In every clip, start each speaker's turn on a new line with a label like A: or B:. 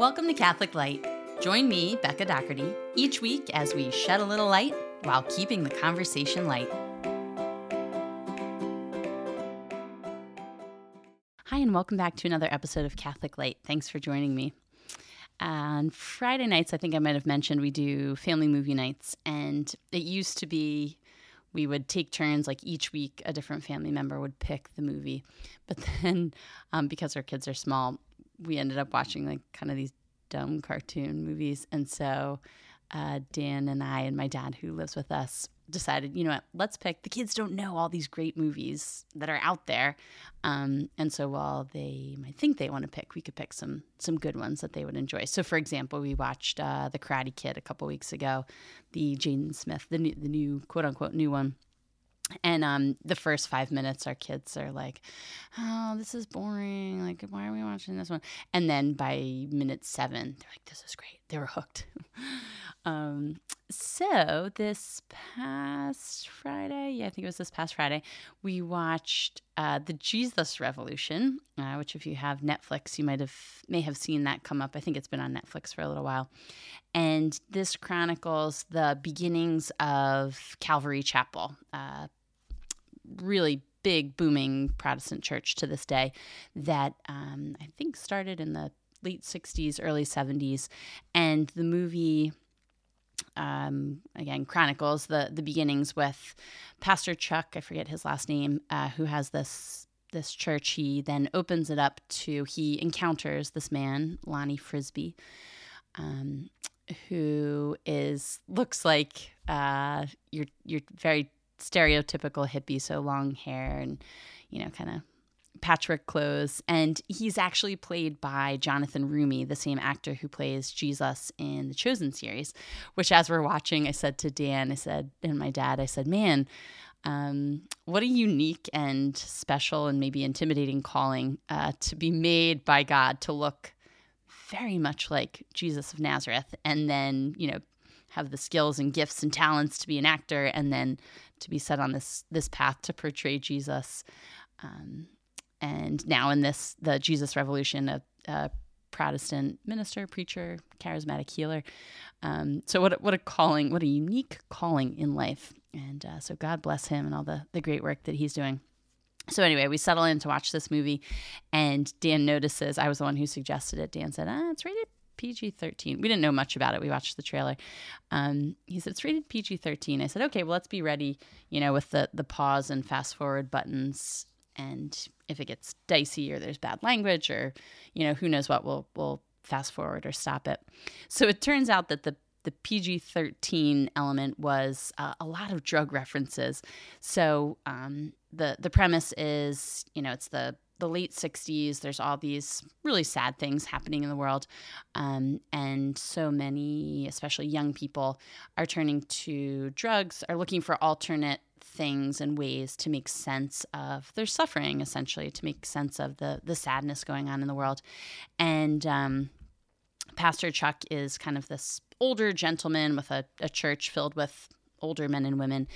A: Welcome to Catholic Light. Join me, Becca Doherty, each week as we shed a little light while keeping the conversation light. Hi, and welcome back to another episode of Catholic Light. Thanks for joining me. On Friday nights, I think I might have mentioned we do family movie nights, and it used to be we would take turns like each week a different family member would pick the movie but then um, because our kids are small we ended up watching like kind of these dumb cartoon movies. And so uh, Dan and I and my dad, who lives with us, decided, you know what, let's pick. The kids don't know all these great movies that are out there, um, and so while they might think they want to pick, we could pick some some good ones that they would enjoy. So, for example, we watched uh, The Karate Kid a couple weeks ago, the Jaden Smith, the new, the new quote unquote new one and um, the first five minutes our kids are like oh this is boring. Like why are we watching this one? And then by minute seven they're like this is great they were hooked. Um, so this past friday yeah i think it was this past friday we watched uh, the jesus revolution uh, which if you have netflix you might have may have seen that come up. I think it's been on netflix for a little while. And this chronicles the beginnings of calvary chapel uh, really big, booming Protestant church to this day that um, I think started in the late 60s, early 70s. And the movie. Um, again, chronicles the the beginnings with Pastor Chuck. I forget his last name, uh, who has this this church. He then opens it up to he encounters this man, Lonnie Frisbee, um, who is looks like uh, your your very stereotypical hippie, so long hair and, you know, kind of patchwork Close, And he's actually played by Jonathan Roumie, the same actor who plays Jesus in the Chosen series, which as we're watching, I said to Dan, I said, and my dad, I said, man, um, what a unique and special and maybe intimidating calling uh, to be made by God to look very much like Jesus of Nazareth and then, you know, have the skills and gifts and talents to be an actor and then to be set on this this path to portray Jesus. Um, and now in this the Jesus Revolution, a, a Protestant minister, preacher, charismatic healer. Um, so what what a calling, what a unique calling in life. And uh, so God bless him and all the the great work that he's doing. So anyway, we settle in to watch this movie, and Dan notices. I was the one who suggested it. Dan said, "Ah, it's rated PG 13. We didn't know much about it. We watched the trailer. Um, he said, it's rated PG 13. I said, okay, well, let's be ready, you know, with the, the pause and fast forward buttons. And if it gets dicey or there's bad language or, you know, who knows what, we'll, we'll fast forward or stop it. So it turns out that the the PG 13 element was uh, a lot of drug references. So um, the, the premise is, you know, it's the the late 60s, there's all these really sad things happening in the world. Um, and so many, especially young people, are turning to drugs, are looking for alternate things and ways to make sense of their suffering, essentially, to make sense of the, the sadness going on in the world. And um, Pastor Chuck is kind of this older gentleman with a, a church filled with older men and women.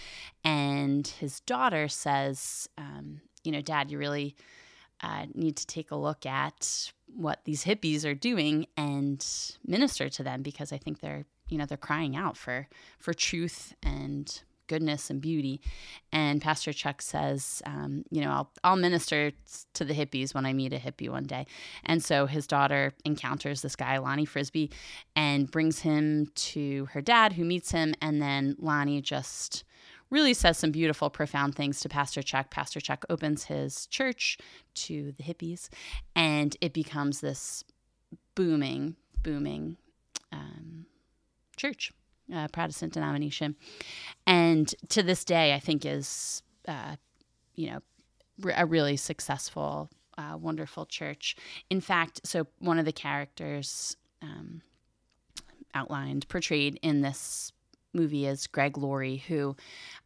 A: And his daughter says, um, You know, Dad, you really uh, need to take a look at what these hippies are doing and minister to them because I think they're you know they're crying out for for truth and goodness and beauty. And Pastor Chuck says, um, you know, I'll, I'll minister to the hippies when I meet a hippie one day. And so his daughter encounters this guy, Lonnie Frisbee, and brings him to her dad, who meets him. And then Lonnie just really says some beautiful, profound things to Pastor Chuck. Pastor Chuck opens his church to the hippies, and it becomes this booming, booming um, church, uh, Protestant denomination. And to this day, I think is, uh, you know, a really successful, uh, wonderful church. In fact, so one of the characters um, outlined, portrayed in this movie is Greg Laurie, who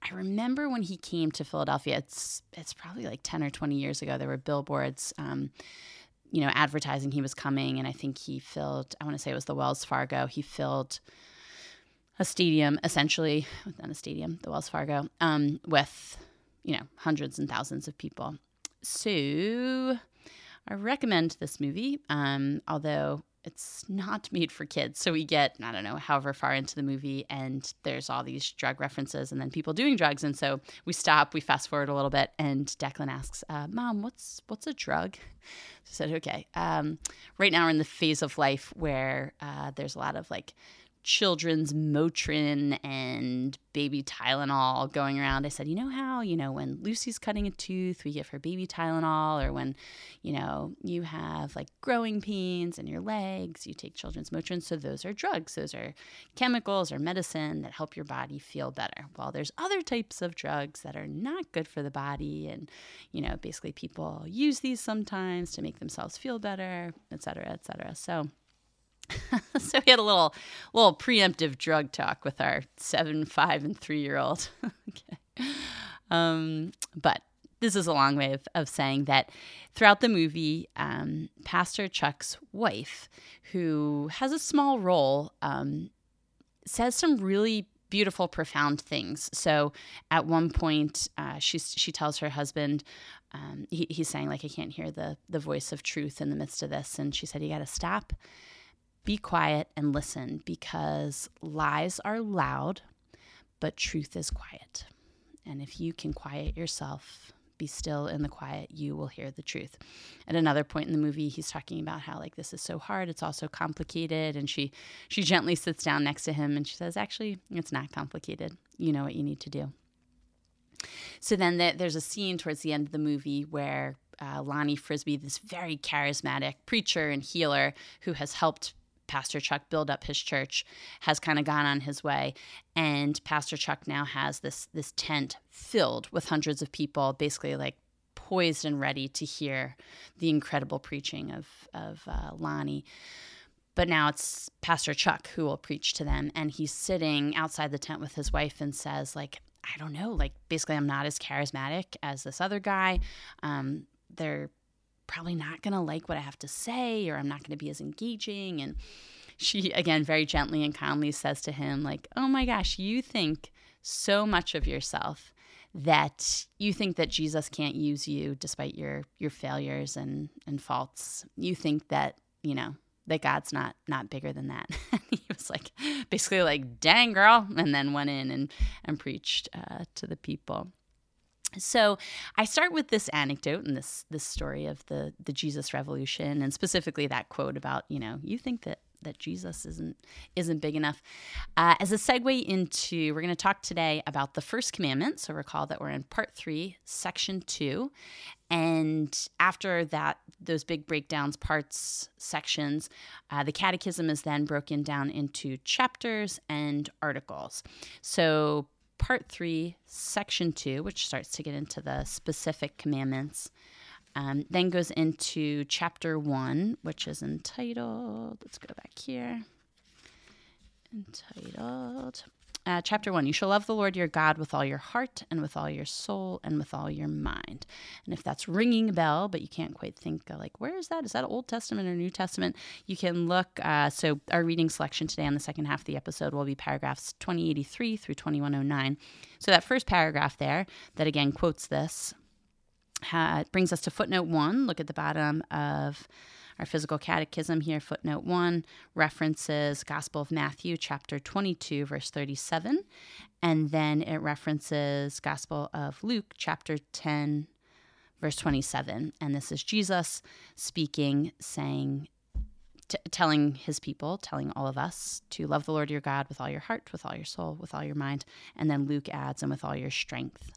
A: I remember when he came to Philadelphia. It's it's probably like ten or twenty years ago. There were billboards, um, you know, advertising he was coming, and I think he filled. I want to say it was the Wells Fargo. He filled a stadium, essentially, not a stadium, the Wells Fargo, um, with you know hundreds and thousands of people. So I recommend this movie, um, although it's not made for kids. So we get, I don't know, however far into the movie, and there's all these drug references and then people doing drugs. And so we stop, we fast forward a little bit, and Declan asks, uh, Mom, what's what's a drug? So I said, Okay. Um, right now we're in the phase of life where uh, there's a lot of like children's Motrin and baby Tylenol going around. I said, you know how, you know, when Lucy's cutting a tooth, we give her baby Tylenol, or when, you know, you have like growing pains in your legs, you take children's Motrin. So those are drugs. Those are chemicals or medicine that help your body feel better. Well, there's other types of drugs that are not good for the body. And, you know, basically people use these sometimes to make themselves feel better, et cetera, et cetera. So, so we had a little little preemptive drug talk with our seven, five, and three year old. okay. Um, but this is a long way of, of saying that throughout the movie, um, Pastor Chuck's wife, who has a small role, um, says some really beautiful, profound things. So at one point, uh, she she tells her husband, um, he, he's saying like, I can't hear the the voice of truth in the midst of this, and she said, you got to stop be quiet and listen because lies are loud, but truth is quiet. And if you can quiet yourself, be still in the quiet, you will hear the truth. At another point in the movie, he's talking about how like this is so hard, it's also complicated, and she she gently sits down next to him and she says, "Actually, it's not complicated. You know what you need to do." So then the, there's a scene towards the end of the movie where uh, Lonnie Frisbee, this very charismatic preacher and healer who has helped Pastor Chuck build up his church has kind of gone on his way. And Pastor Chuck now has this this tent filled with hundreds of people basically like poised and ready to hear the incredible preaching of of uh, Lonnie. But now it's Pastor Chuck who will preach to them. And he's sitting outside the tent with his wife and says like I don't know like basically I'm not as charismatic as this other guy. Um, they're probably not going to like what I have to say or I'm not going to be as engaging. And she, again, very gently and kindly says to him, like, oh my gosh, you think so much of yourself that you think that Jesus can't use you despite your your failures and and faults. You think that, you know, that God's not not bigger than that. he was like basically like, "Dang girl," and then went in and and preached uh, to the people. So I start with this anecdote and this this story of the the Jesus revolution and specifically that quote about, you know, you think that that Jesus isn't isn't big enough. Uh, as a segue into, we're going to talk today about the first commandment. So recall that we're in part three, section two, and after that, those big breakdowns, parts, sections, uh, the catechism is then broken down into chapters and articles. So part three, section two, which starts to get into the specific commandments. Um, then goes into chapter one, which is entitled, let's go back here. Entitled uh, chapter 1 You shall love the Lord your God with all your heart and with all your soul and with all your mind. And if that's ringing a bell, but you can't quite think, uh, like, where is that? Is that Old Testament or New Testament? You can look. Uh, so, our reading selection today on the second half of the episode will be paragraphs 2083 through 2109. So, that first paragraph there, that again quotes this, uh, brings us to footnote 1. Look at the bottom of our physical catechism here, footnote 1, references Gospel of Matthew, chapter 22, verse 37. And then it references Gospel of Luke, chapter 10, verse 27. And this is Jesus speaking, saying, T- telling his people, telling all of us to love the Lord your God with all your heart, with all your soul, with all your mind. And then Luke adds, and with all your strength.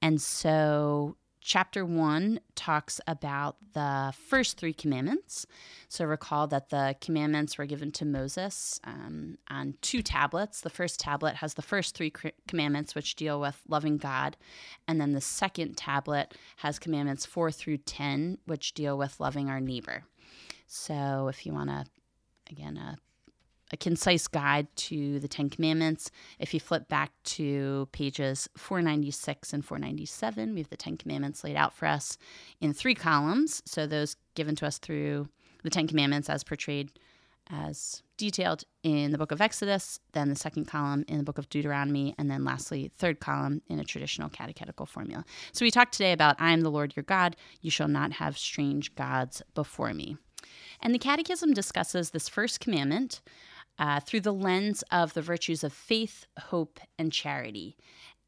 A: And so chapter one talks about the first three commandments. So recall that the commandments were given to Moses um, on two tablets. The first tablet has the first three commandments, which deal with loving God. And then the second tablet has commandments four through 10, which deal with loving our neighbor. So if you want to, again, uh, a concise guide to the Ten Commandments. If you flip back to pages 496 and 497, we have the Ten Commandments laid out for us in three columns. So those given to us through the Ten Commandments as portrayed as detailed in the book of Exodus, then the second column in the book of Deuteronomy, and then lastly, third column in a traditional catechetical formula. So we talked today about I am the Lord your God, you shall not have strange gods before me. And the Catechism discusses this first commandment uh, through the lens of the virtues of faith, hope, and charity.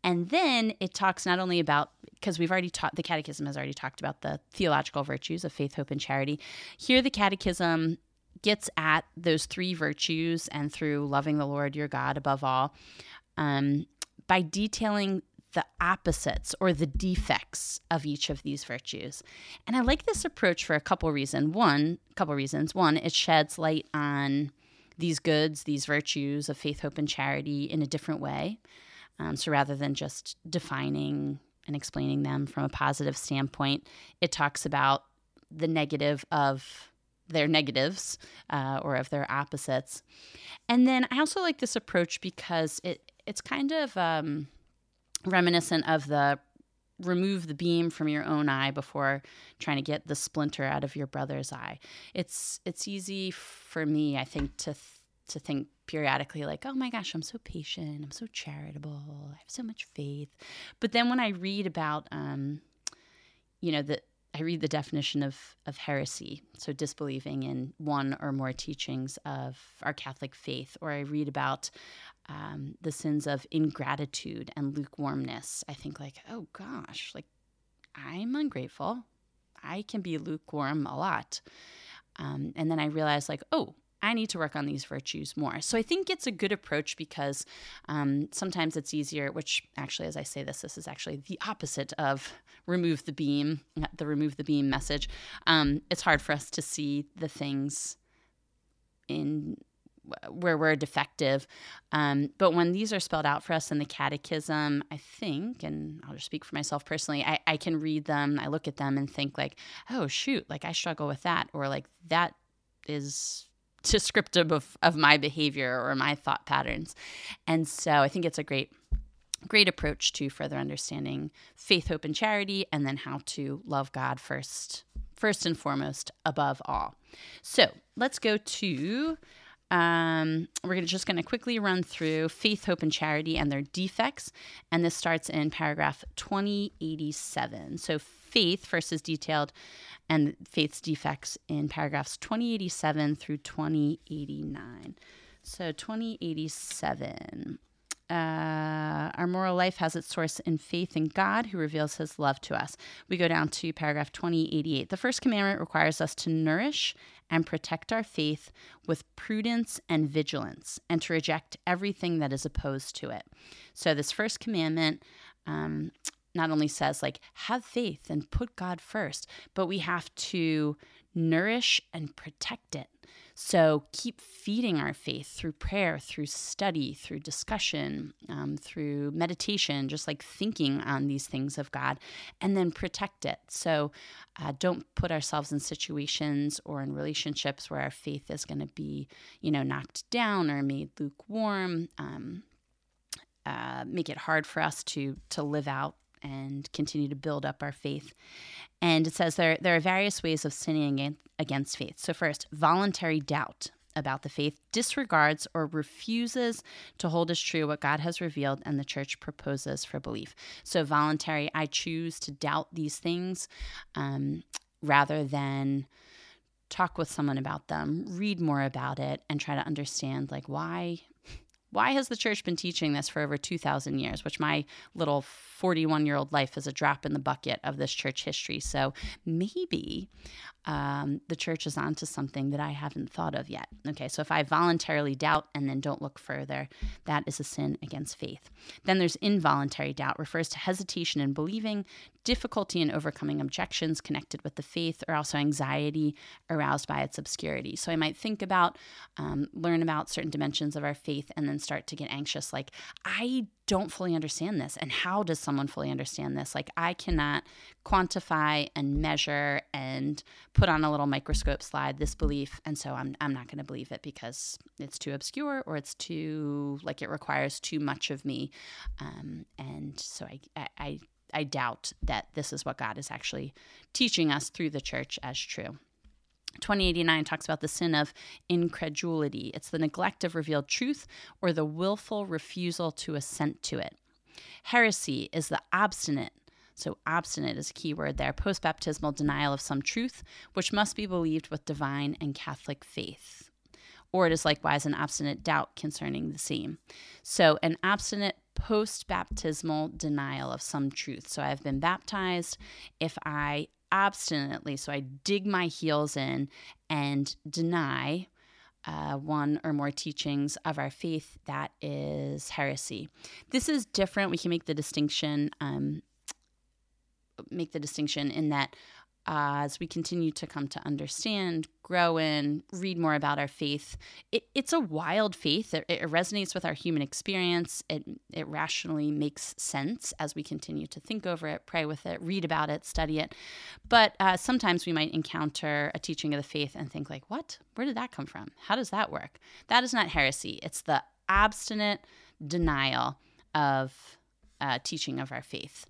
A: And then it talks not only about, because we've already taught, the Catechism has already talked about the theological virtues of faith, hope, and charity. Here, the Catechism gets at those three virtues and through loving the Lord your God above all um, by detailing the opposites or the defects of each of these virtues. And I like this approach for a couple reasons. One, couple reasons. One, it sheds light on these goods, these virtues of faith, hope, and charity in a different way. Um, so rather than just defining and explaining them from a positive standpoint, it talks about the negative of their negatives uh, or of their opposites. And then I also like this approach because it it's kind of um, reminiscent of the remove the beam from your own eye before trying to get the splinter out of your brother's eye. It's it's easy for me, I think, to th- to think periodically like, oh my gosh, I'm so patient, I'm so charitable, I have so much faith. But then when I read about, um, you know, the I read the definition of of heresy, so disbelieving in one or more teachings of our Catholic faith, or I read about um, the sins of ingratitude and lukewarmness. I think like, oh gosh, like I'm ungrateful. I can be lukewarm a lot. Um, and then I realized like, oh, I need to work on these virtues more. So I think it's a good approach because um, sometimes it's easier, which actually, as I say this, this is actually the opposite of remove the beam, the remove the beam message. Um, it's hard for us to see the things in where we're defective. Um, but when these are spelled out for us in the catechism, I think, and I'll just speak for myself personally, I, I can read them, I look at them and think, like, oh, shoot, like I struggle with that, or like that is descriptive of, of my behavior or my thought patterns. And so I think it's a great great approach to further understanding faith, hope, and charity, and then how to love God first, first and foremost, above all. So let's go to. Um, we're just going to quickly run through faith, hope, and charity and their defects. And this starts in paragraph 2087. So, faith first is detailed and faith's defects in paragraphs 2087 through 2089. So 2087. Uh, our moral life has its source in faith in God who reveals his love to us. We go down to paragraph 2088. The first commandment requires us to nourish and protect our faith with prudence and vigilance and to reject everything that is opposed to it. So, this first commandment um, not only says like have faith and put God first, but we have to nourish and protect it. So keep feeding our faith through prayer, through study, through discussion, um, through meditation, just like thinking on these things of God, and then protect it. So uh, don't put ourselves in situations or in relationships where our faith is going to be, you know, knocked down or made lukewarm. Um, uh, make it hard for us to to live out and continue to build up our faith. And it says there, there are various ways of sinning against faith. So, first, voluntary doubt about the faith disregards or refuses to hold as true what God has revealed and the church proposes for belief. So, voluntary, I choose to doubt these things um, rather than talk with someone about them, read more about it, and try to understand like why why has the church been teaching this for over 2,000 years, which my little 41 year old life is a drop in the bucket of this church history. So maybe um, the church is onto something that I haven't thought of yet. Okay, so if I voluntarily doubt and then don't look further, that is a sin against faith. Then there's involuntary doubt, refers to hesitation in believing, difficulty in overcoming objections connected with the faith, or also anxiety aroused by its obscurity. So I might think about, um, learn about certain dimensions of our faith, and then start to get anxious, like, I don't fully understand this. And how does someone fully understand this? Like, I cannot quantify and measure and put on a little microscope slide this belief. And so I'm, I'm not going to believe it because it's too obscure or it's too, like, it requires too much of me. Um, and so I, I, I doubt that this is what God is actually teaching us through the church as true. 2089 talks about the sin of incredulity. It's the neglect of revealed truth or the willful refusal to assent to it. Heresy is the obstinate, So, obstinate is a key word there. Post baptismal denial of some truth, which must be believed with divine and Catholic faith. Or it is likewise an obstinate doubt concerning the same. So, an obstinate post baptismal denial of some truth. So, I've been baptized. If I obstinately, so I dig my heels in and deny uh, one or more teachings of our faith, that is heresy. This is different. We can make the distinction, um, make the distinction in that as we continue to come to understand, grow in, read more about our faith, it, it's a wild faith. It, it, resonates with our human experience. It, it rationally makes sense as we continue to think over it, pray with it, read about it, study it. But uh, sometimes we might encounter a teaching of the faith and think, like, what? Where did that come from? How does that work? That is not heresy. It's the obstinate denial of uh, teaching of our faith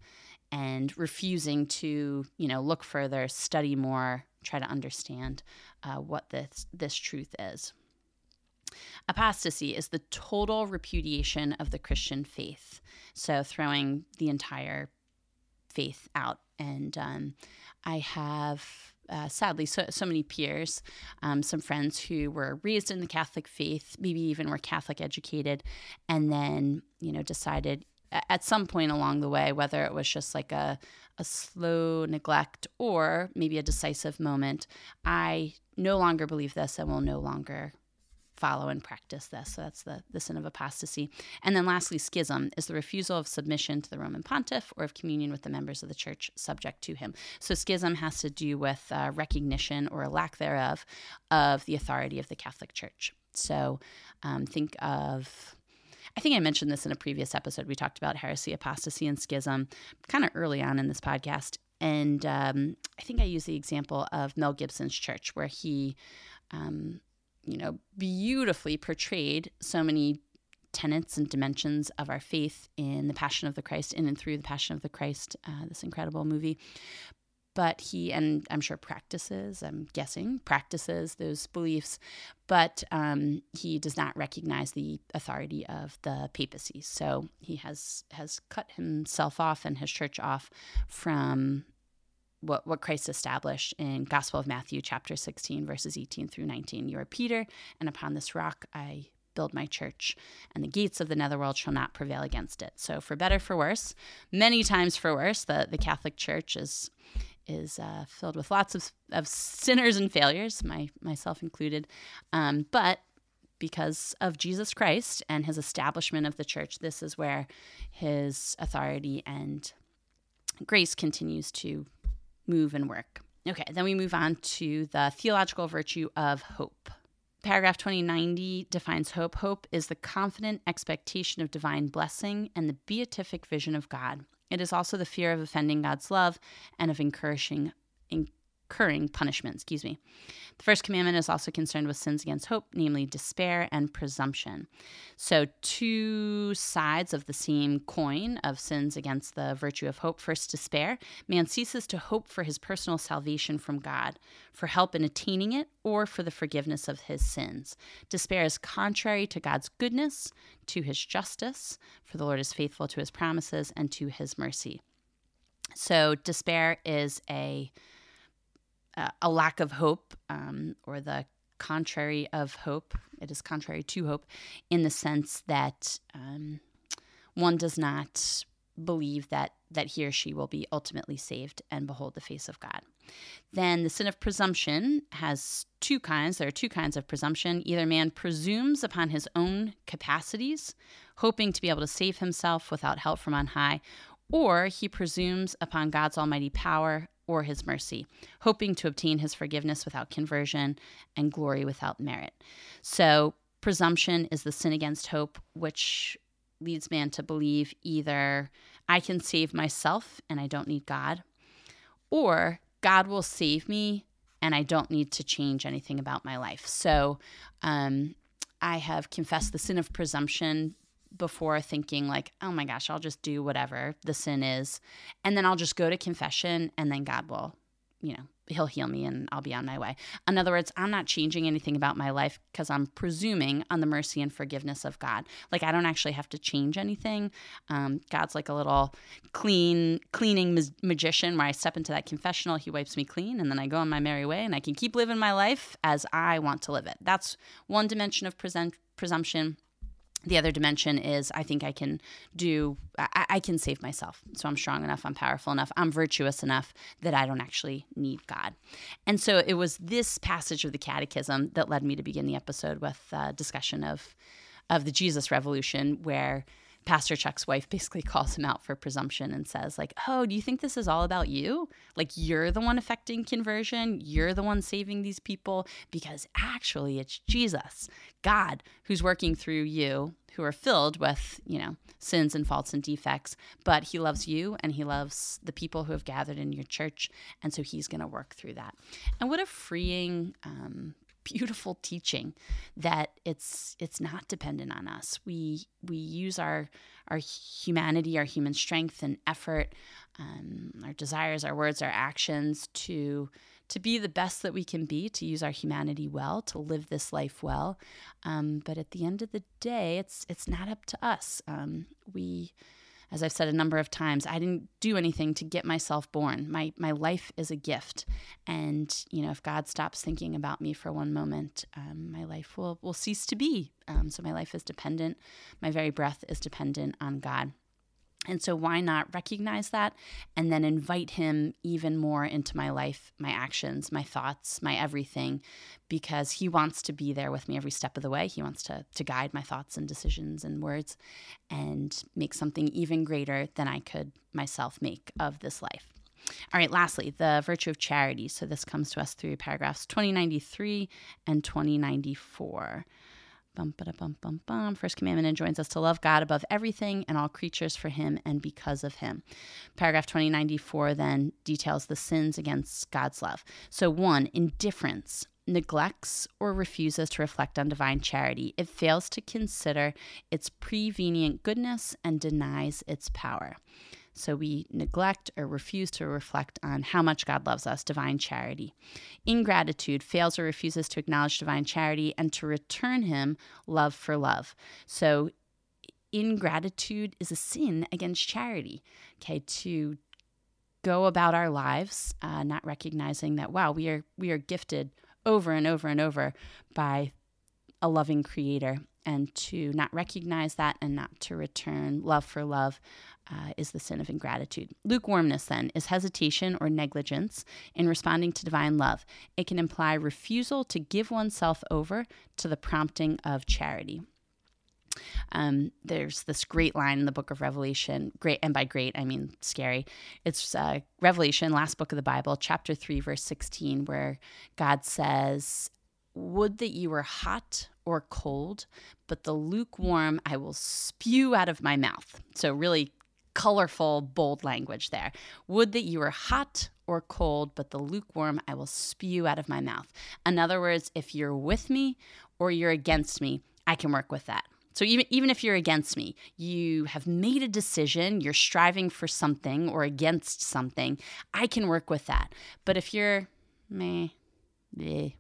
A: and refusing to, you know, look further, study more, try to understand uh, what this this truth is. Apostasy is the total repudiation of the Christian faith. So throwing the entire faith out. And um, I have uh, sadly so, so many peers, um, some friends who were raised in the Catholic faith, maybe even were Catholic educated, and then you know decided at some point along the way, whether it was just like a, a slow neglect or maybe a decisive moment, I no longer believe this and will no longer follow and practice this. So that's the, the sin of apostasy. And then lastly, schism is the refusal of submission to the Roman pontiff or of communion with the members of the church subject to him. So schism has to do with uh, recognition or a lack thereof of the authority of the Catholic Church. So um, think of I think I mentioned this in a previous episode. We talked about heresy, apostasy, and schism kind of early on in this podcast. And um, I think I used the example of Mel Gibson's church, where he, um, you know, beautifully portrayed so many tenets and dimensions of our faith in the Passion of the Christ, in and through the Passion of the Christ, uh, this incredible movie but he and i'm sure practices i'm guessing practices those beliefs but um, he does not recognize the authority of the papacy so he has has cut himself off and his church off from what, what Christ established in Gospel of Matthew chapter 16 verses 18 through 19 you are Peter and upon this rock I build my church, and the gates of the netherworld shall not prevail against it. So, for better, for worse, many times for worse, the, the Catholic Church is is uh, filled with lots of, of sinners and failures, my, myself included. Um, but because of Jesus Christ and his establishment of the church, this is where his authority and grace continues to move and work. Okay, then we move on to the theological virtue of hope. Paragraph 2090 defines hope. Hope is the confident expectation of divine blessing and the beatific vision of God. It is also the fear of offending God's love and of encouraging, incurring punishment. Excuse me. The first commandment is also concerned with sins against hope, namely despair and presumption. So, two sides of the same coin of sins against the virtue of hope. First, despair. Man ceases to hope for his personal salvation from God, for help in attaining it, or for the forgiveness of his sins. Despair is contrary to God's goodness, to his justice, for the Lord is faithful to his promises and to his mercy. So, despair is a uh, a lack of hope um, or the contrary of hope. It is contrary to hope in the sense that um, one does not believe that that he or she will be ultimately saved and behold the face of God. Then the sin of presumption has two kinds. There are two kinds of presumption. Either man presumes upon his own capacities, hoping to be able to save himself without help from on high, or he presumes upon God's almighty power, or his mercy, hoping to obtain his forgiveness without conversion and glory without merit. So, presumption is the sin against hope, which leads man to believe either I can save myself and I don't need God, or God will save me and I don't need to change anything about my life. So, um, I have confessed the sin of presumption before thinking like, oh my gosh, I'll just do whatever the sin is. And then I'll just go to confession and then God will you know, he'll heal me and I'll be on my way. In other words, I'm not changing anything about my life because I'm presuming on the mercy and forgiveness of God. Like I don't actually have to change anything. Um, God's like a little clean, cleaning magician where I step into that confessional, he wipes me clean, and then I go on my merry way and I can keep living my life as I want to live it. That's one dimension of present, presumption the other dimension is I think I can do, I, I, can save myself. So I'm strong enough, I'm powerful enough, I'm virtuous enough that I don't actually need God. And so it was this passage of the catechism that led me to begin the episode with a discussion of, of the Jesus revolution, where Pastor Chuck's wife basically calls him out for presumption and says, like, oh, do you think this is all about you? Like, you're the one affecting conversion. You're the one saving these people because actually it's Jesus, God, who's working through you who are filled with, you know, sins and faults and defects, but he loves you and he loves the people who have gathered in your church. And so he's going to work through that. And what a freeing um, beautiful teaching that it's it's not dependent on us. We we use our our humanity, our human strength and effort, um, our desires, our words, our actions to to be the best that we can be, to use our humanity well, to live this life well. Um, but at the end of the day, it's it's not up to us. Um, we as I've said a number of times, I didn't do anything to get myself born. My my life is a gift, and you know, if God stops thinking about me for one moment, um, my life will will cease to be. Um, so my life is dependent. My very breath is dependent on God. And so, why not recognize that and then invite him even more into my life, my actions, my thoughts, my everything, because he wants to be there with me every step of the way. He wants to, to guide my thoughts and decisions and words and make something even greater than I could myself make of this life. All right, lastly, the virtue of charity. So, this comes to us through paragraphs 2093 and 2094. Bum, bum, bum, bum. First commandment enjoins us to love God above everything and all creatures for Him and because of Him. Paragraph 2094 then details the sins against God's love. So, one, indifference neglects or refuses to reflect on divine charity. It fails to consider its prevenient goodness and denies its power. So we neglect or refuse to reflect on how much God loves us, divine charity. Ingratitude fails or refuses to acknowledge divine charity and to return Him love for love. So ingratitude is a sin against charity. Okay, to go about our lives uh, not recognizing that wow we are we are gifted over and over and over by a loving creator and to not recognize that and not to return love for love uh, is the sin of ingratitude. Lukewarmness, then, is hesitation or negligence in responding to divine love. It can imply refusal to give oneself over to the prompting of charity. Um, there's this great line in the book of Revelation, great, and by great, I mean scary. It's uh, Revelation, last book of the Bible, chapter 3, verse 16, where God says, Would that you were hot or cold, but the lukewarm I will spew out of my mouth. So, really colorful, bold language there. Would that you were hot or cold, but the lukewarm I will spew out of my mouth. In other words, if you're with me or you're against me, I can work with that. So even even if you're against me, you have made a decision, you're striving for something or against something, I can work with that. But if you're meh, bleh,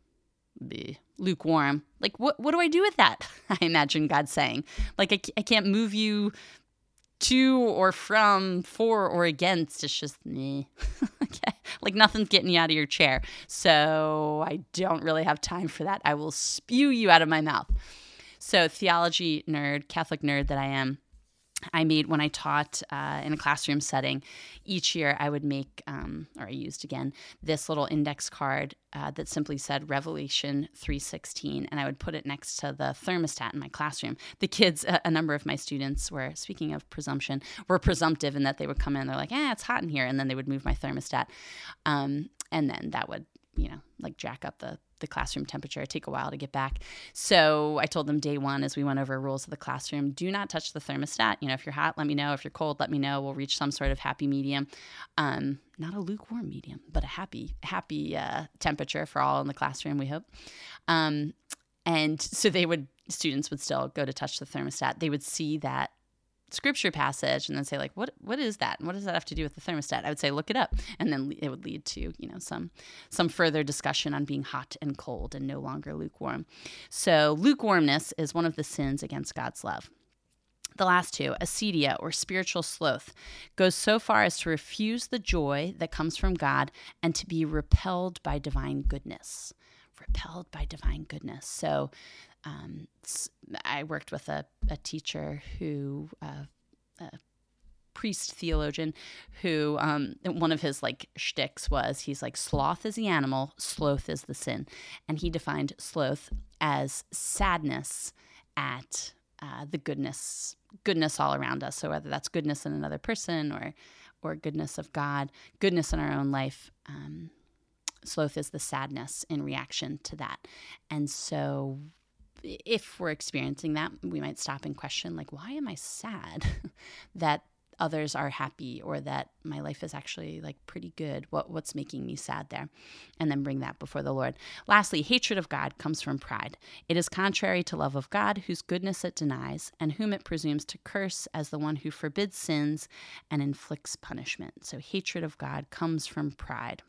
A: bleh, lukewarm, like what what do I do with that? I imagine God saying, like I, I can't move you to or from, for or against. It's just me. okay. Like nothing's getting you out of your chair. So I don't really have time for that. I will spew you out of my mouth. So, theology nerd, Catholic nerd that I am, I made when I taught uh, in a classroom setting. Each year, I would make, um, or I used again, this little index card uh, that simply said Revelation 3:16, and I would put it next to the thermostat in my classroom. The kids, a, a, number of my students were, speaking of presumption, were presumptive in that they would come in, they're like, "Eh, it's hot in here," and then they would move my thermostat, um, and then that would, you know, like jack up the the classroom temperature. It take a while to get back. So I told them day one as we went over rules of the classroom, do not touch the thermostat. You know, if you're hot, let me know. If you're cold, let me know. We'll reach some sort of happy medium. Um, not a lukewarm medium, but a happy, happy uh, temperature for all in the classroom, we hope. Um, and so they would, students would still go to touch the thermostat. They would see that scripture passage and then say like what what is that? And what does that have to do with the thermostat? I would say look it up. And then it would lead to you know some some further discussion on being hot and cold and no longer lukewarm. So lukewarmness is one of the sins against god's love. The last two, acedia or spiritual sloth, goes so far as to refuse the joy that comes from God and to be repelled by divine goodness. Repelled by divine goodness. So um, I worked with a, a teacher who, uh, a priest theologian, who um, one of his like shticks was he's like sloth is the animal, sloth is the sin, and he defined sloth as sadness at uh, the goodness goodness all around us. So whether that's goodness in another person or or goodness of God, goodness in our own life. Um, sloth is the sadness in reaction to that, and so if we're experiencing that, we might stop and question, like, why am I sad that others are happy or that my life is actually like pretty good? What what's making me sad there? And then bring that before the lord. Lastly hatred of god comes from pride. It is contrary to love of god whose goodness it denies and whom it presumes to curse as the one who forbids sins and inflicts punishment. So hatred of god comes from pride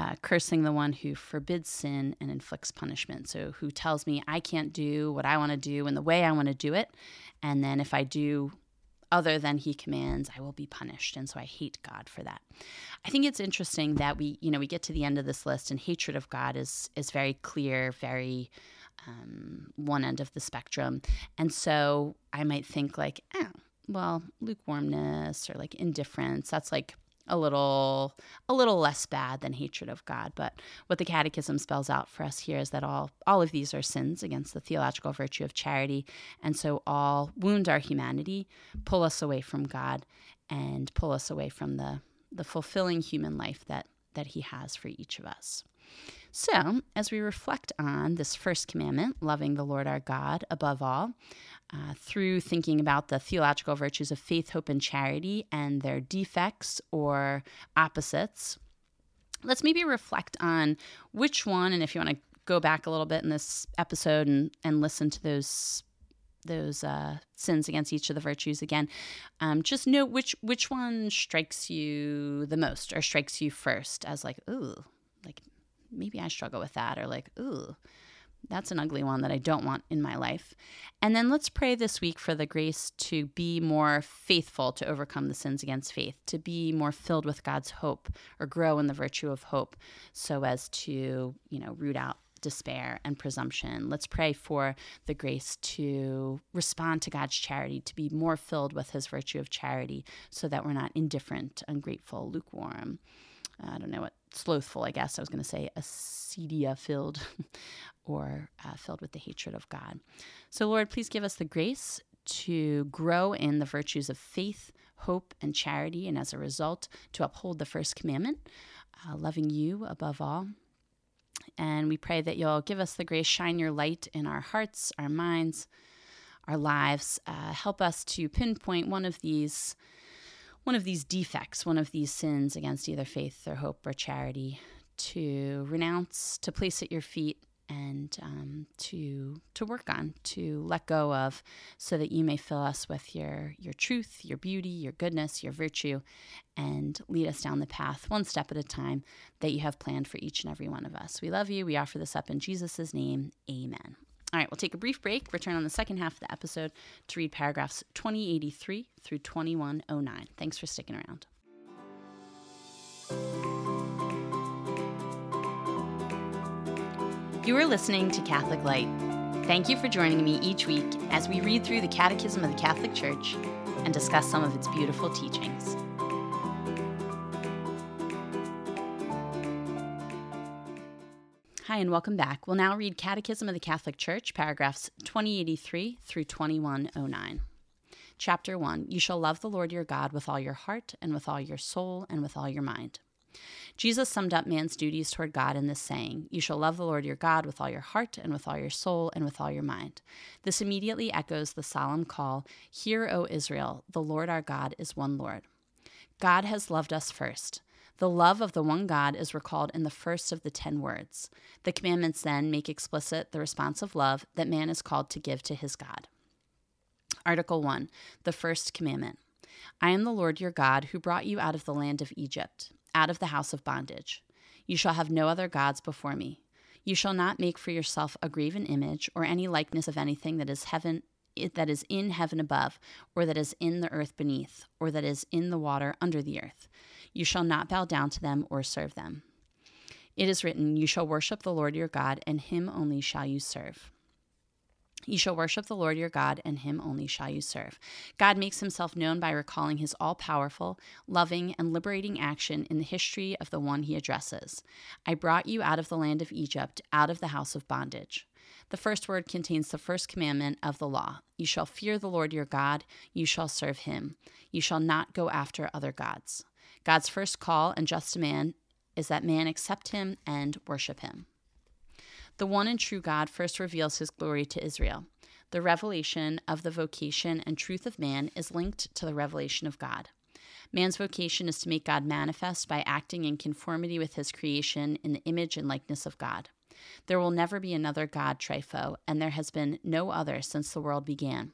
A: uh, cursing the one who forbids sin and inflicts punishment. So, who tells me I can't do what I want to do in the way I want to do it. And then if I do other than he commands, I will be punished. And so I hate God for that. I think it's interesting that we, you know, we get to the end of this list and hatred of God is is very clear, very um, one end of the spectrum. And so I might think like, oh, well, lukewarmness or like indifference, that's like a little a little less bad than hatred of God. But what the catechism spells out for us here is that all all of these are sins against the theological virtue of charity, and so all wound our humanity, pull us away from God, and pull us away from the the fulfilling human life that that he has for each of us. So, as we reflect on this first commandment, loving the Lord our God above all, uh, through thinking about the theological virtues of faith, hope, and charity and their defects or opposites, let's maybe reflect on which one, and if you want to go back a little bit in this episode and, and listen to those those uh, sins against each of the virtues again. Um, just note which which one strikes you the most or strikes you first as like, ooh, like maybe I struggle with that, or like, ooh, that's an ugly one that I don't want in my life. And then let's pray this week for the grace to be more faithful to overcome the sins against faith, to be more filled with God's hope or grow in the virtue of hope so as to, you know, root out despair and presumption. Let's pray for the grace to respond to God's charity, to be more filled with his virtue of charity so that we're not indifferent, ungrateful, lukewarm. I don't know what slothful, I guess I was going to say, acedia filled or uh, filled with the hatred of God. So, Lord, please give us the grace to grow in the virtues of faith, hope, and charity, and as a result, to uphold the first commandment, uh, loving you above all. And we pray that you'll give us the grace, shine your light in our hearts, our minds, our lives. Uh, help us to pinpoint one of these one of these defects, one of these sins against either faith or hope or charity, to renounce, to place at your feet, and um, to to work on, to let go of, so that you may fill us with your your truth, your beauty, your goodness, your virtue, and lead us down the path one step at a time that you have planned for each and every one of us. We love you. We offer this up in Jesus' name. Amen. All right, we'll take a brief break, return on the second half of the episode to read paragraphs 2083 through 2109. Thanks for sticking around. You are listening to Catholic Light. Thank you for joining me each week as we read through the Catechism of the Catholic Church and discuss some of its beautiful teachings. Hi, and welcome back. We'll now read Catechism of the Catholic Church, paragraphs 2083 through 2109. Chapter 1 You shall love the Lord your God with all your heart, and with all your soul, and with all your mind. Jesus summed up man's duties toward God in this saying You shall love the Lord your God with all your heart, and with all your soul, and with all your mind. This immediately echoes the solemn call Hear, O Israel, the Lord our God is one Lord. God has loved us first. The love of the one God is recalled in the first of the ten words. The commandments then make explicit the response of love that man is called to give to his God. Article 1 The First Commandment I am the Lord your God who brought you out of the land of Egypt, out of the house of bondage. You shall have no other gods before me. You shall not make for yourself a graven image or any likeness of anything that is heaven that is in heaven above, or that is in the earth beneath, or that is in the water under the earth. You shall not bow down to them or serve them. It is written, You shall worship the Lord your God, and him only shall you serve. You shall worship the Lord your God, and him only shall you serve. God makes himself known by recalling his all powerful, loving, and liberating action in the history of the one he addresses. I brought you out of the land of Egypt, out of the house of bondage. The first word contains the first commandment of the law You shall fear the Lord your God, you shall serve him. You shall not go after other gods. God's first call and just demand is that man accept him and worship him. The one and true God first reveals his glory to Israel. The revelation of the vocation and truth of man is linked to the revelation of God. Man's vocation is to make God manifest by acting in conformity with his creation in the image and likeness of God. There will never be another God, Trypho, and there has been no other since the world began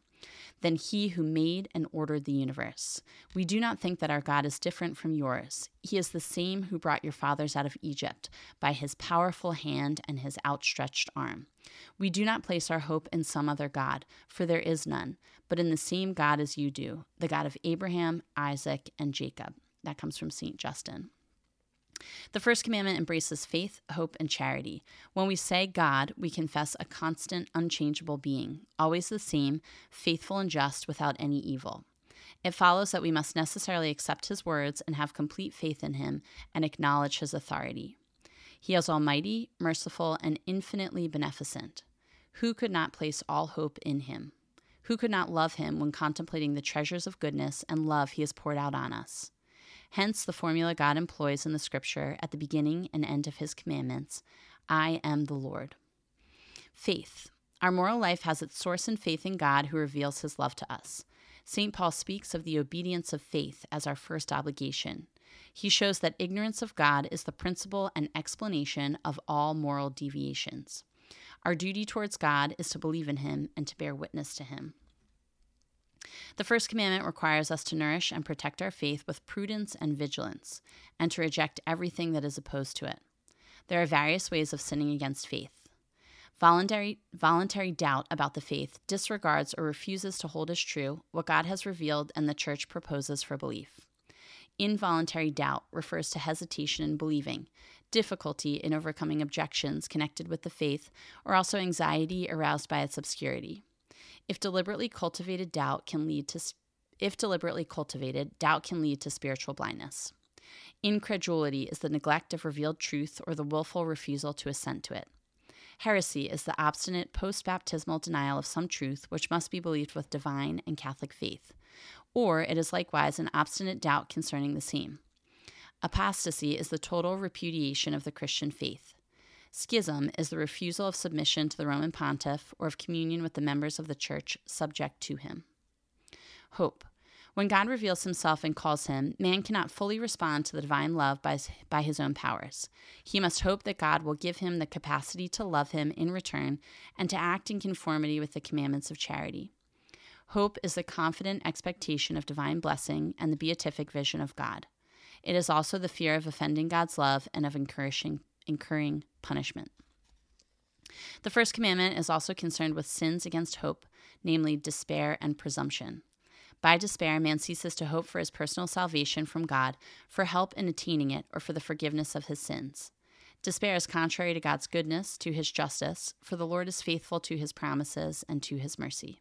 A: than he who made and ordered the universe. We do not think that our God is different from yours. He is the same who brought your fathers out of Egypt by his powerful hand and his outstretched arm. We do not place our hope in some other God, for there is none, but in the same God as you do, the God of Abraham, Isaac, and Jacob. That comes from St. Justin. The first commandment embraces faith, hope, and charity. When we say God, we confess a constant, unchangeable being, always the same, faithful and just, without any evil. It follows that we must necessarily accept his words and have complete faith in him and acknowledge his authority. He is almighty, merciful, and infinitely beneficent. Who could not place all hope in him? Who could not love him when contemplating the treasures of goodness and love he has poured out on us? Hence, the formula God employs in the scripture at the beginning and end of his commandments I am the Lord. Faith. Our moral life has its source in faith in God who reveals his love to us. St. Paul speaks of the obedience of faith as our first obligation. He shows that ignorance of God is the principle and explanation of all moral deviations. Our duty towards God is to believe in him and to bear witness to him. The first commandment requires us to nourish and protect our faith with prudence and vigilance, and to reject everything that is opposed to it. There are various ways of sinning against faith. Voluntary, voluntary doubt about the faith disregards or refuses to hold as true what God has revealed and the church proposes for belief. Involuntary doubt refers to hesitation in believing, difficulty in overcoming objections connected with the faith, or also anxiety aroused by its obscurity. If deliberately cultivated doubt can lead to if deliberately cultivated, doubt can lead to spiritual blindness. Incredulity is the neglect of revealed truth or the willful refusal to assent to it. Heresy is the obstinate post baptismal denial of some truth which must be believed with divine and Catholic faith, or it is likewise an obstinate doubt concerning the same. Apostasy is the total repudiation of the Christian faith. Schism is the refusal of submission to the Roman pontiff or of communion with the members of the church subject to him. Hope. When God reveals himself and calls him, man cannot fully respond to the divine love by, by his own powers. He must hope that God will give him the capacity to love him in return and to act in conformity with the commandments of charity. Hope is the confident expectation of divine blessing and the beatific vision of God. It is also the fear of offending God's love and of incurring punishment. The first commandment is also concerned with sins against hope, namely despair and presumption. By despair, man ceases to hope for his personal salvation from God, for help in attaining it, or for the forgiveness of his sins. Despair is contrary to God's goodness, to his justice, for the Lord is faithful to his promises and to his mercy.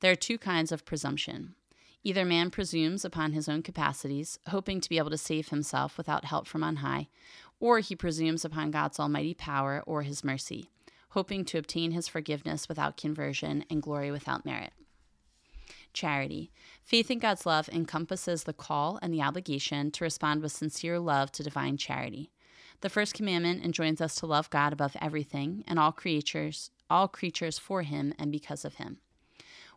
A: There are two kinds of presumption Either man presumes upon his own capacities, hoping to be able to save himself without help from on high, or he presumes upon God's almighty power or his mercy, hoping to obtain his forgiveness without conversion and glory without merit. Charity. Faith in God's love encompasses the call and the obligation to respond with sincere love to divine charity. The first commandment enjoins us to love God above everything and all creatures, all creatures for him and because of him.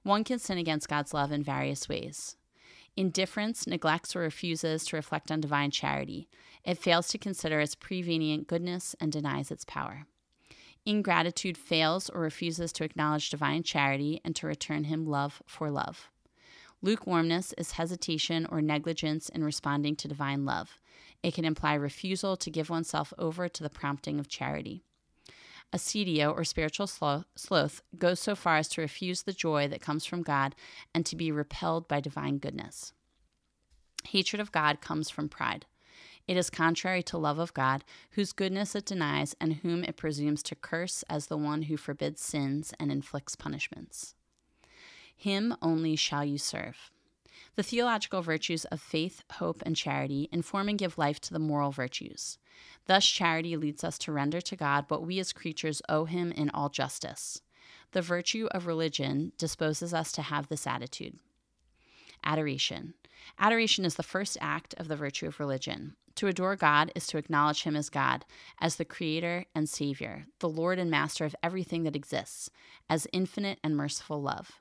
A: One can sin against God's love in various ways. Indifference neglects or refuses to reflect on divine charity. It fails to consider its prevenient goodness and denies its power. Ingratitude fails or refuses to acknowledge divine charity and to return him love for love. Lukewarmness is hesitation or negligence in responding to divine love. It can imply refusal to give oneself over to the prompting of charity. Acedia, or spiritual sloth, goes so far as to refuse the joy that comes from God and to be repelled by divine goodness. Hatred of God comes from pride. It is contrary to love of God, whose goodness it denies and whom it presumes to curse as the one who forbids sins and inflicts punishments. Him only shall you serve. The theological virtues of faith, hope, and charity inform and give life to the moral virtues. Thus, charity leads us to render to God what we as creatures owe Him in all justice. The virtue of religion disposes us to have this attitude. Adoration. Adoration is the first act of the virtue of religion. To adore God is to acknowledge Him as God, as the Creator and Savior, the Lord and Master of everything that exists, as infinite and merciful love.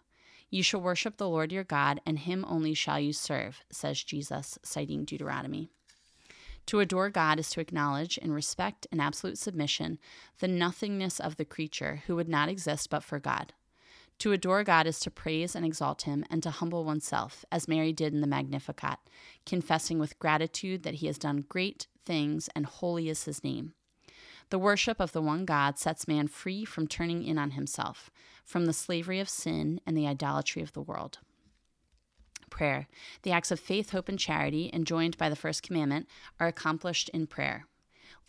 A: You shall worship the Lord your God, and Him only shall you serve, says Jesus, citing Deuteronomy. To adore God is to acknowledge, in respect and absolute submission, the nothingness of the creature who would not exist but for God. To adore God is to praise and exalt Him and to humble oneself, as Mary did in the Magnificat, confessing with gratitude that He has done great things and holy is His name. The worship of the one God sets man free from turning in on himself, from the slavery of sin and the idolatry of the world prayer. The acts of faith, hope, and charity, enjoined by the first commandment, are accomplished in prayer.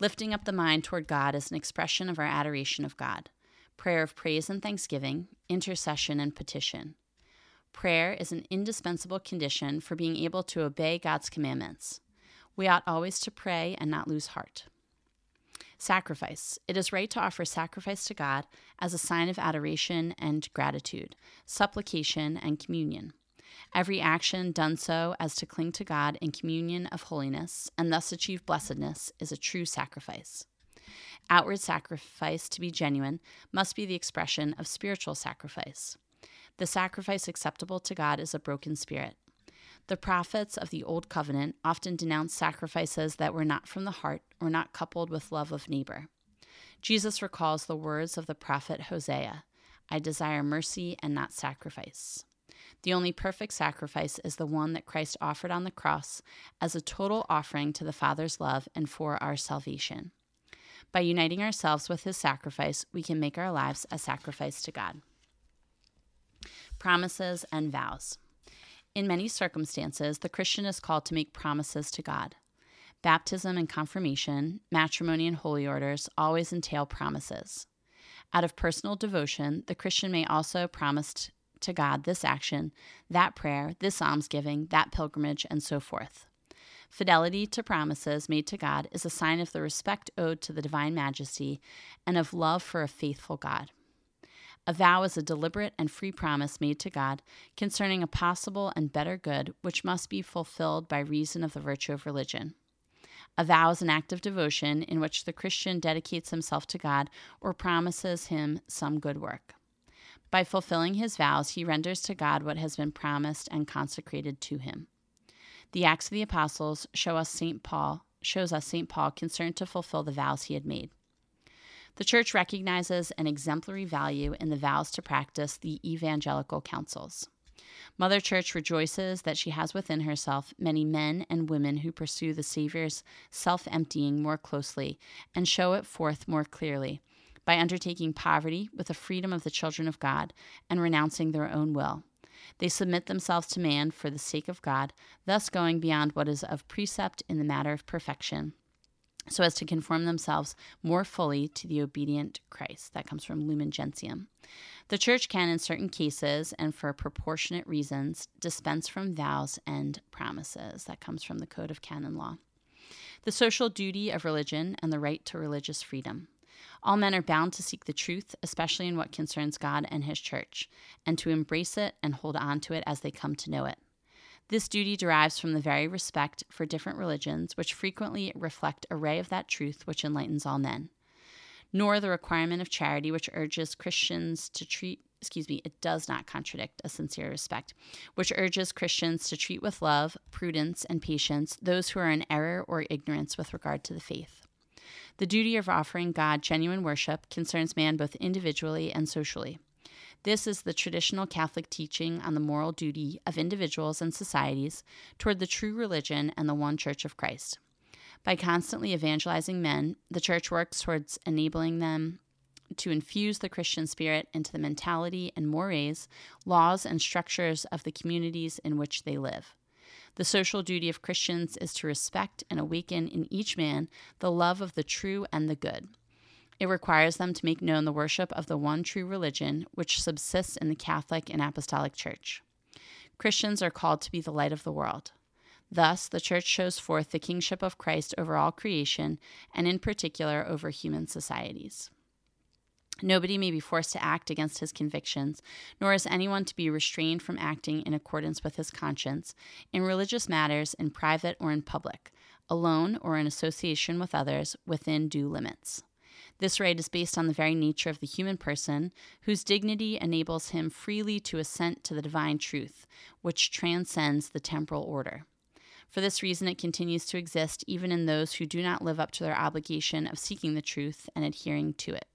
A: Lifting up the mind toward God is an expression of our adoration of God. Prayer of praise and thanksgiving, intercession and petition. Prayer is an indispensable condition for being able to obey God's commandments. We ought always to pray and not lose heart. Sacrifice. It is right to offer sacrifice to God as a sign of adoration and gratitude, supplication and communion. Every action done so as to cling to God in communion of holiness and thus achieve blessedness is a true sacrifice. Outward sacrifice, to be genuine, must be the expression of spiritual sacrifice. The sacrifice acceptable to God is a broken spirit. The prophets of the Old Covenant often denounced sacrifices that were not from the heart or not coupled with love of neighbor. Jesus recalls the words of the prophet Hosea I desire mercy and not sacrifice. The only perfect sacrifice is the one that Christ offered on the cross as a total offering to the Father's love and for our salvation. By uniting ourselves with his sacrifice, we can make our lives a sacrifice to God. Promises and vows. In many circumstances, the Christian is called to make promises to God. Baptism and confirmation, matrimony and holy orders always entail promises. Out of personal devotion, the Christian may also promise to God this action, that prayer, this almsgiving, that pilgrimage, and so forth. Fidelity to promises made to God is a sign of the respect owed to the divine majesty and of love for a faithful God. A vow is a deliberate and free promise made to God concerning a possible and better good which must be fulfilled by reason of the virtue of religion. A vow is an act of devotion in which the Christian dedicates himself to God or promises him some good work. By fulfilling his vows, he renders to God what has been promised and consecrated to him. The Acts of the Apostles show us St. Paul shows us St. Paul concerned to fulfill the vows he had made. The church recognizes an exemplary value in the vows to practice the evangelical counsels. Mother Church rejoices that she has within herself many men and women who pursue the Savior's self emptying more closely and show it forth more clearly by undertaking poverty with the freedom of the children of God and renouncing their own will. They submit themselves to man for the sake of God, thus going beyond what is of precept in the matter of perfection, so as to conform themselves more fully to the obedient Christ. That comes from Lumen Gentium. The Church can, in certain cases and for proportionate reasons, dispense from vows and promises. That comes from the Code of Canon Law. The social duty of religion and the right to religious freedom. All men are bound to seek the truth, especially in what concerns God and His church, and to embrace it and hold on to it as they come to know it. This duty derives from the very respect for different religions, which frequently reflect a ray of that truth which enlightens all men. Nor the requirement of charity, which urges Christians to treat, excuse me, it does not contradict a sincere respect, which urges Christians to treat with love, prudence, and patience those who are in error or ignorance with regard to the faith. The duty of offering God genuine worship concerns man both individually and socially. This is the traditional Catholic teaching on the moral duty of individuals and societies toward the true religion and the one Church of Christ. By constantly evangelizing men, the Church works towards enabling them to infuse the Christian spirit into the mentality and mores, laws, and structures of the communities in which they live. The social duty of Christians is to respect and awaken in each man the love of the true and the good. It requires them to make known the worship of the one true religion which subsists in the Catholic and Apostolic Church. Christians are called to be the light of the world. Thus, the Church shows forth the kingship of Christ over all creation, and in particular over human societies. Nobody may be forced to act against his convictions, nor is anyone to be restrained from acting in accordance with his conscience in religious matters in private or in public, alone or in association with others within due limits. This right is based on the very nature of the human person, whose dignity enables him freely to assent to the divine truth, which transcends the temporal order. For this reason, it continues to exist even in those who do not live up to their obligation of seeking the truth and adhering to it.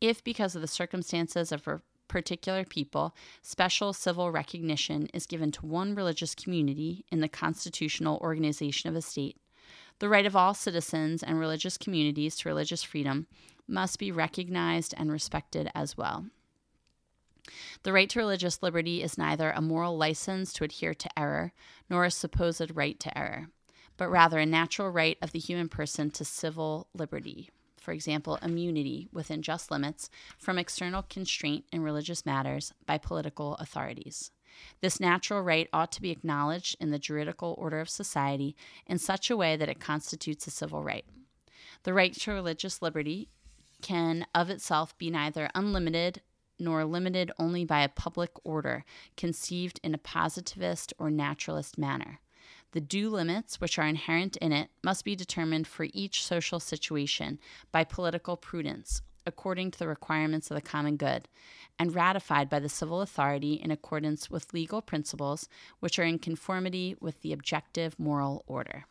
A: If, because of the circumstances of a particular people, special civil recognition is given to one religious community in the constitutional organization of a state, the right of all citizens and religious communities to religious freedom must be recognized and respected as well. The right to religious liberty is neither a moral license to adhere to error nor a supposed right to error, but rather a natural right of the human person to civil liberty. For example, immunity within just limits from external constraint in religious matters by political authorities. This natural right ought to be acknowledged in the juridical order of society in such a way that it constitutes a civil right. The right to religious liberty can of itself be neither unlimited nor limited only by a public order conceived in a positivist or naturalist manner. The due limits, which are inherent in it, must be determined for each social situation by political prudence, according to the requirements of the common good, and ratified by the civil authority in accordance with legal principles which are in conformity with the objective moral order.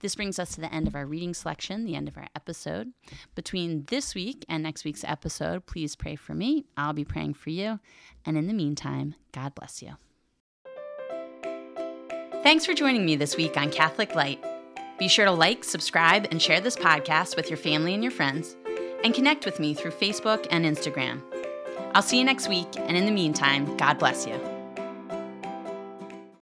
A: This brings us to the end of our reading selection, the end of our episode. Between this week and next week's episode, please pray for me. I'll be praying for you. And in the meantime, God bless you. Thanks for joining me this week on Catholic Light. Be sure to like, subscribe, and share this podcast with your family and your friends and connect with me through Facebook and Instagram. I'll see you next week, and in the meantime, God bless you.